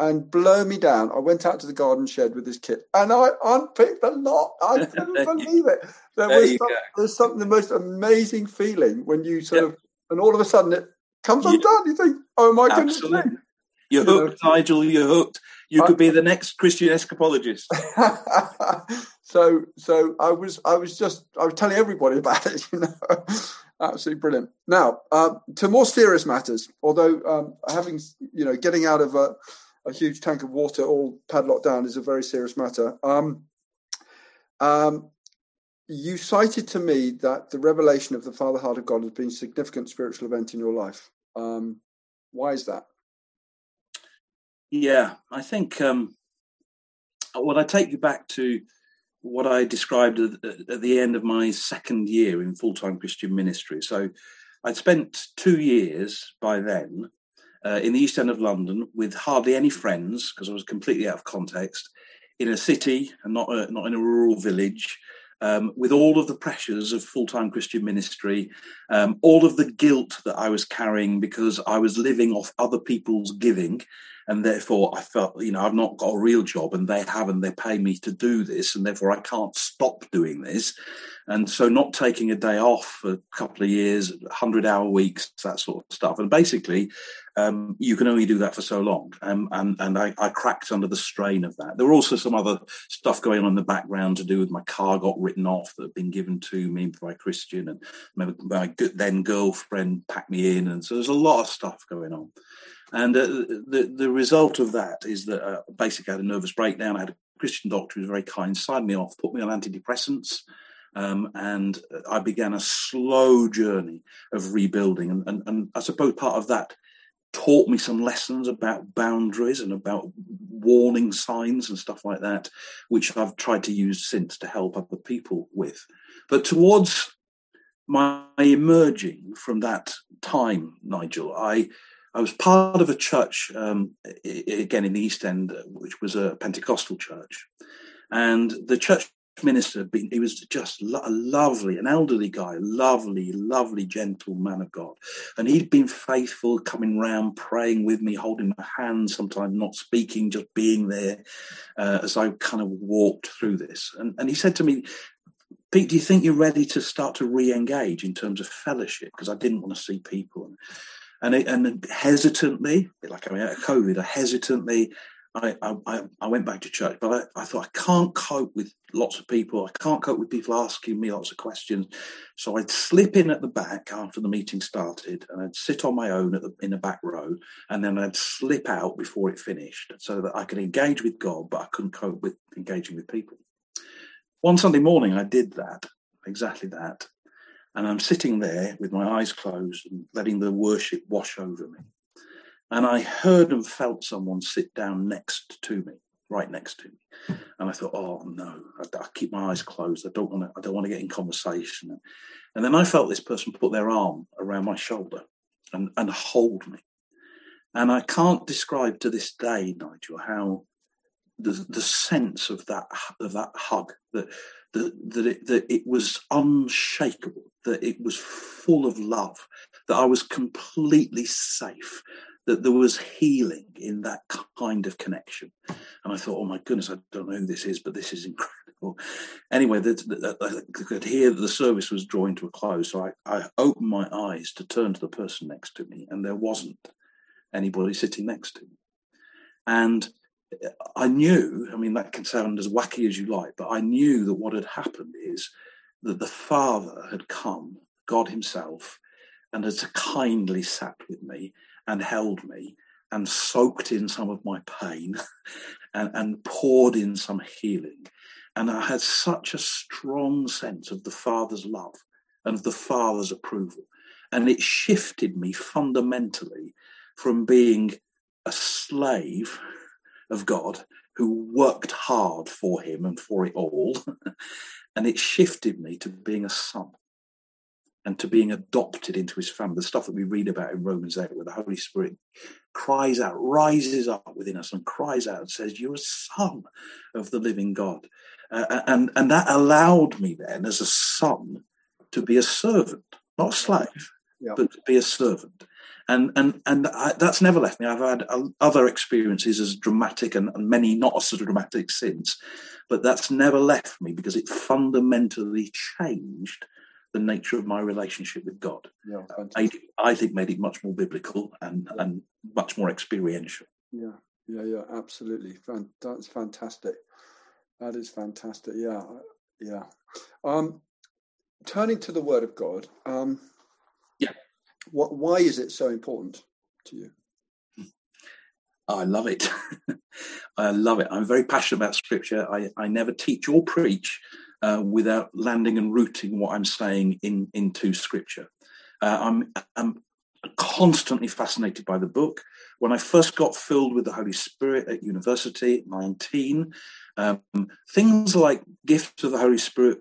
And blow me down. I went out to the garden shed with this kit and I unpicked the lock. I (laughs) couldn't believe it. There, there was some, there's something the most amazing feeling when you sort of, and all of a sudden it comes undone. You think, oh my Absolutely. goodness. You're hooked. Nigel. You're hooked. You could be the next Christian escapologist. (laughs) so, so I was, I was just, I was telling everybody about it. (laughs) You know, absolutely brilliant. Now, uh, to more serious matters. Although um, having, you know, getting out of a, a, huge tank of water all padlocked down is a very serious matter. Um, um, you cited to me that the revelation of the Father Heart of God has been a significant spiritual event in your life. Um, why is that? Yeah, I think um, what I take you back to what I described at, the end of my second year in full time Christian ministry. So I'd spent two years by then uh, in the East End of London with hardly any friends because I was completely out of context in a city and not a, not in a rural village. Um, with all of the pressures of full time Christian ministry, um, all of the guilt that I was carrying because I was living off other people's giving and therefore I felt, you know, I've not got a real job, and they have, and they pay me to do this, and therefore I can't stop doing this. And so, not taking a day off for a couple of years, hundred hour weeks, that sort of stuff, and basically, um, you can only do that for so long. Um, and and I, I, cracked under the strain of that. There were also some other stuff going on in the background to do with my car got written off that had been given to me by Christian, and my, my then girlfriend packed me in, and so there's a lot of stuff going on. And uh, the the result of that is that uh, basically I had a nervous breakdown. I had a Christian doctor who was very kind, signed me off, put me on antidepressants, um, and I began a slow journey of rebuilding. And, and, and I suppose part of that taught me some lessons about boundaries and about warning signs and stuff like that, which I've tried to use since to help other people with. But towards my emerging from that time, Nigel, I I was part of a church, um, again in the East End, which was a Pentecostal church. And the church minister, he was just a lovely, an elderly guy, lovely, lovely, gentle man of God. And he'd been faithful, coming round, praying with me, holding my hand, sometimes not speaking, just being there uh, as I kind of walked through this. And, and he said to me, Pete, do you think you're ready to start to re engage in terms of fellowship? Because I didn't want to see people and it, and hesitantly, like I mean, at COVID, I hesitantly, I, I, I went back to church, but I, I, thought I can't cope with lots of people. I can't cope with people asking me lots of questions. So I'd slip in at the back after the meeting started, and I'd sit on my own the, in the back row, and then I'd slip out before it finished, so that I could engage with God, but I couldn't cope with engaging with people. One Sunday morning, I did that, exactly that, and I'm sitting there with my eyes closed and letting the worship wash over me. And I heard and felt someone sit down next to me, right next to me. And I thought, oh no, I, I keep my eyes closed. I don't want to. I don't want to get in conversation. And then I felt this person put their arm around my shoulder and, and hold me. And I can't describe to this day, Nigel, how the the sense of that of that hug that that that it, that it was unshakable, that it was full of love, that I was completely safe, that there was healing in that kind of connection. And I thought, oh my goodness, I don't know who this is, but this is incredible. Anyway, the, the, I could hear that the service was drawing to a close, so I, I opened my eyes to turn to the person next to me, and there wasn't anybody sitting next to me. And I knew, I mean, that can sound as wacky as you like, but I knew that what had happened is that the Father had come, God Himself, and had kindly sat with me and held me and soaked in some of my pain (laughs) and, and poured in some healing. And I had such a strong sense of the Father's love and of the Father's approval. And it shifted me fundamentally from being a slave of God who worked hard for him and for it all. (laughs) and it shifted me to being a son and to being adopted into his family. The stuff that we read about in Romans 8, where the Holy Spirit cries out, rises up within us and cries out and says, You're a son of the living God. Uh, and, and that allowed me then, as a son, to be a servant, not a slave, yeah. but to be a servant and and and I, that's never left me. I've had other experiences as dramatic and, and many not so dramatic since, but that's never left me because it fundamentally changed the nature of my relationship with God. Yeah, I, I, think made it much more biblical and and much more experiential. Yeah, yeah, yeah, absolutely. That's fantastic. That is fantastic. Yeah, yeah. Um, turning to the Word of God. Um, what, why is it so important to you? (laughs) I love it. (laughs) I love it. I'm very passionate about scripture. I, I never teach or preach uh, without landing and rooting what I'm saying in into scripture. Uh, I'm, I'm constantly fascinated by the book. When I first got filled with the Holy Spirit at university at 19, um, things like gifts of the Holy Spirit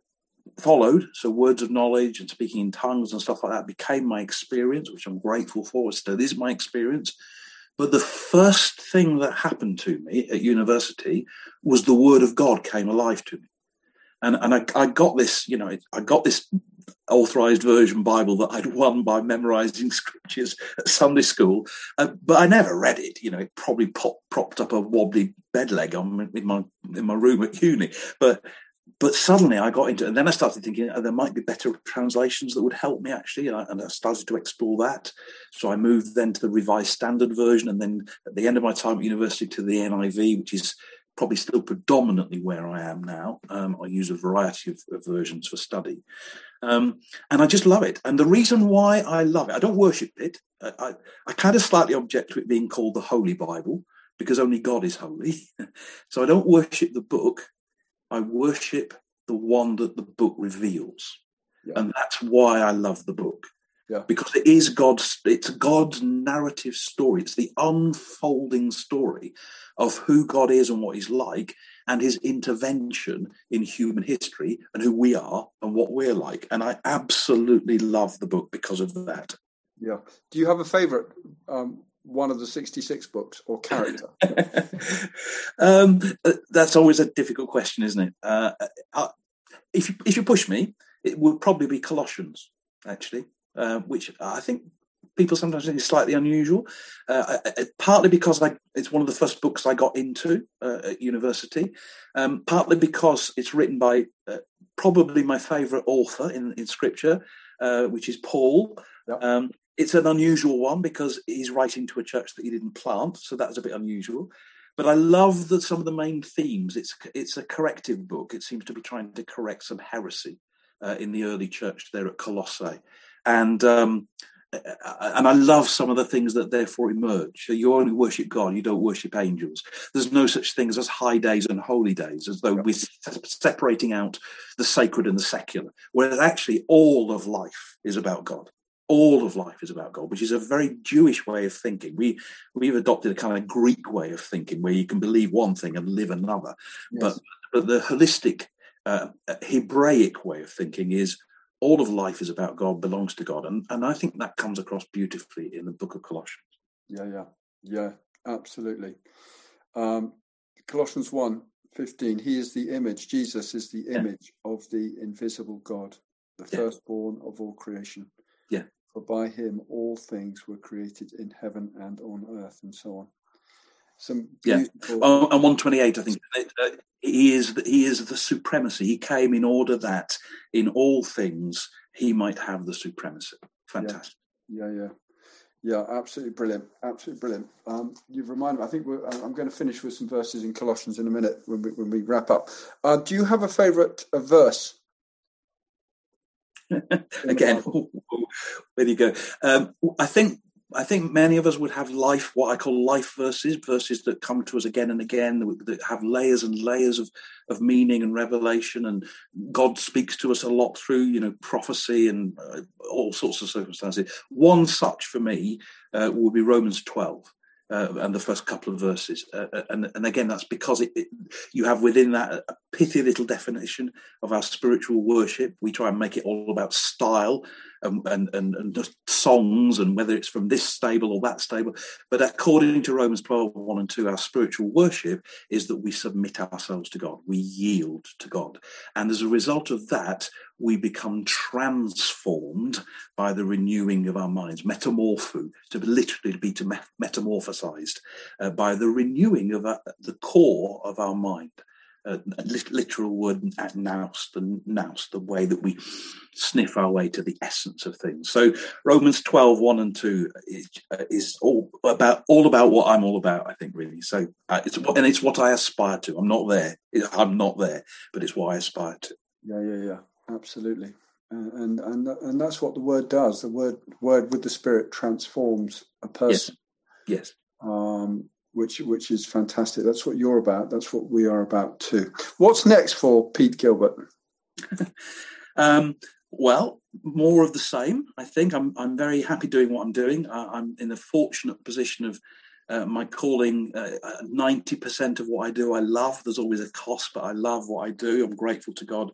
followed. So words of knowledge and speaking in tongues and stuff like that became my experience, which I'm grateful for. It still is my experience. But the first thing that happened to me at university was the word of God came alive to me. And, and I, I got this, you know, I got this authorized version Bible that I'd won by memorizing (laughs) scriptures at Sunday school, uh, but I never read it. You know, it probably pop, propped up a wobbly bed leg on in my in my room at uni. But but suddenly I got into it, and then I started thinking oh, there might be better translations that would help me actually, and I, and I, started to explore that. So I moved then to the Revised Standard Version, and then at the end of my time at university to the NIV, which is probably still predominantly where I am now. Um, I use a variety of, of versions for study, um, and I just love it. And the reason why I love it, I don't worship it. I, I, I kind of slightly object to it being called the Holy Bible because only God is holy. (laughs) so I don't worship the book. I worship the one that the book reveals. Yeah. And that's why I love the book. Yeah. Because it is God's it's God's narrative story. It's the unfolding story of who God is and what he's like and his intervention in human history and who we are and what we're like. And I absolutely love the book because of that. Yeah. Do you have a favorite um, one of the 66 books or character? (laughs) um, uh, that's always a difficult question, isn't it? Uh, uh, if, you, if you push me, it would probably be Colossians, actually, uh, which I think people sometimes think is slightly unusual. Uh, partly because I, it's one of the first books I got into uh, at university, um, partly because it's written by probably my favourite author in, in Scripture, which is Paul. Yep. Um, it's an unusual one because he's writing to a church that he didn't plant, so that's a bit unusual. But I love that some of the main themes. It's it's a corrective book. It seems to be trying to correct some heresy uh, in the early church there at Colossae, and um, and I love some of the things that therefore emerge. You only worship God, you don't worship angels. There's no such things as high days and holy days, as though we're separating out the sacred and the secular, whereas actually all of life is about God all of life is about God, which is a very Jewish way of thinking. We we've adopted a kind of Greek way of thinking where you can believe one thing and live another, yes. but but the holistic uh, Hebraic way of thinking is all of life is about God, belongs to God, and and I think that comes across beautifully in the Book of Colossians. Yeah, yeah, yeah, absolutely. Um, Colossians 1, 15, He is the image. Jesus is the image yeah. of the invisible God, the yeah. firstborn of all creation. Yeah. For by him all things were created in heaven and on earth, and so on. Some beautiful... yeah. Oh, and one twenty eight, I think uh, he is the, he is the supremacy. He came in order that in all things he might have the supremacy. Fantastic. Yeah, yeah, yeah. Yeah, absolutely brilliant. Absolutely brilliant. Um, you've reminded me. I think I'm going to finish with some verses in Colossians in a minute when we, when we wrap up. Uh, do you have a favourite uh, verse? (laughs) Again, (laughs) (laughs) where you go? Um, I think I think many of us would have life, what I call life verses, verses that come to us again and again, that have layers and layers of, of meaning and revelation. And God speaks to us a lot through, you know, prophecy and uh, all sorts of circumstances. One such for me uh, will be Romans 12 uh, and the first couple of verses. Uh, uh, and, and again, that's because it, it, you have within that a pithy little definition of our spiritual worship. We try and make it all about style and, and, and, and songs and whether it's from this stable or that stable. But according to Romans 12, 1 and 2, our spiritual worship is that we submit ourselves to God, we yield to God. And as a result of that, we become transformed by the renewing of our minds, metamorpho, to literally be to metamorphosized uh, by the renewing of our, the core of our mind a literal word nous, the nous, the way that we sniff our way to the essence of things. So Romans 12, 1 and 2 is, uh, is all about all about what I'm all about, I think, really. So uh, it's and it's what I aspire to. I'm not there. I'm not there, but it's what I aspire to. Yeah, yeah, yeah. Absolutely. and and and that's what the word does. The word word with the spirit transforms a person. Yes. yes. Um, which which is fantastic. That's what you're about. That's what we are about too. What's next for Pete Gilbert? (laughs) um, well, more of the same. I think I'm I'm very happy doing what I'm doing. I'm in the fortunate position of uh, my calling. Uh, ninety uh, percent of what I do, I love. There's always a cost, but I love what I do. I'm grateful to God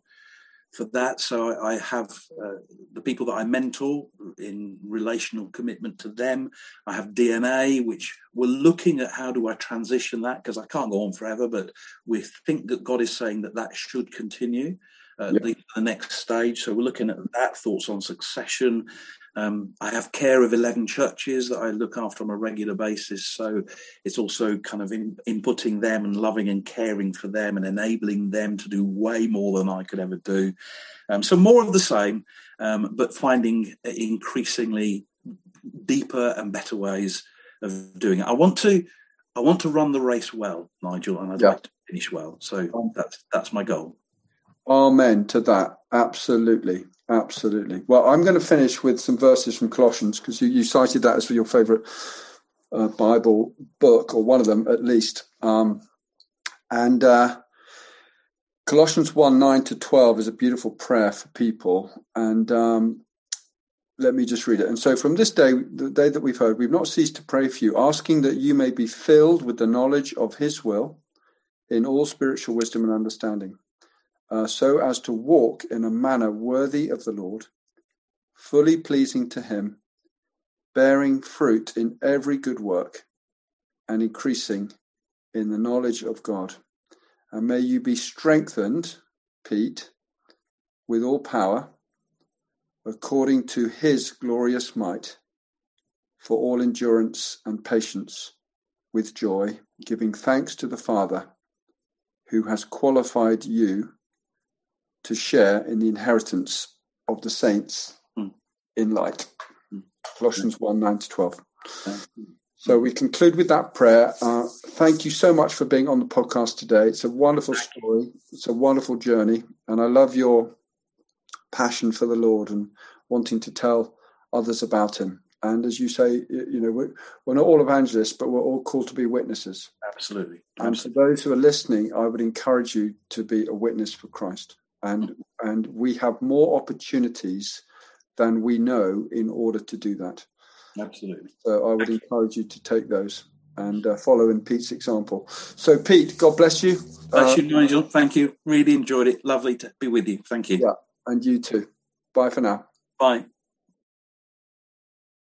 for that. So I, have uh, the people that I mentor in relational commitment to them. I have DNA, which we're looking at how do I transition that because I can't go on forever, but we think that God is saying that that should continue. Uh, yep. the, the, next stage. So we're looking at that, thoughts on succession, um, I have care of 11 churches that I look after on a regular basis. So it's also kind of in, inputting them and loving and caring for them and enabling them to do way more than I could ever do. Um, so more of the same, um, but finding increasingly deeper and better ways of doing it. I want to, I want to run the race well, Nigel, and I'd yeah. like to finish well. So that's that's my goal. Amen to that. Absolutely. Absolutely. Well, I'm going to finish with some verses from Colossians because you, you, cited that as your favorite uh, Bible book, or one of them at least. Um, and uh, Colossians 1 9 to 12 is a beautiful prayer for people. And um, let me just read it. And so from this day, the day that we've heard, we've not ceased to pray for you, asking that you may be filled with the knowledge of his will in all spiritual wisdom and understanding uh, so as to walk in a manner worthy of the Lord, fully pleasing to Him, bearing fruit in every good work, and increasing in the knowledge of God. And may you be strengthened, Pete, with all power, according to His glorious might, for all endurance and patience, with joy, giving thanks to the Father who has qualified you to share in the inheritance of the saints mm. in light. Mm. Colossians 1 9 to 12. So we conclude with that prayer. Uh, thank you so much for being on the podcast today. It's a wonderful story, it's a wonderful journey, and I love your passion for the Lord and wanting to tell others about Him. And as you say, you know, we're, we're not all evangelists, but we're all called to be witnesses. Absolutely. Absolutely. And for those who are listening, I would encourage you to be a witness for Christ and and we have more opportunities than we know in order to do that. Absolutely. So I would encourage you to take those and uh, follow in Pete's example. So Pete, God bless you. Bless uh, you, Nigel. Thank you. Really enjoyed it. Lovely to be with you. Thank you. Yeah, and you too. Bye for now. Bye.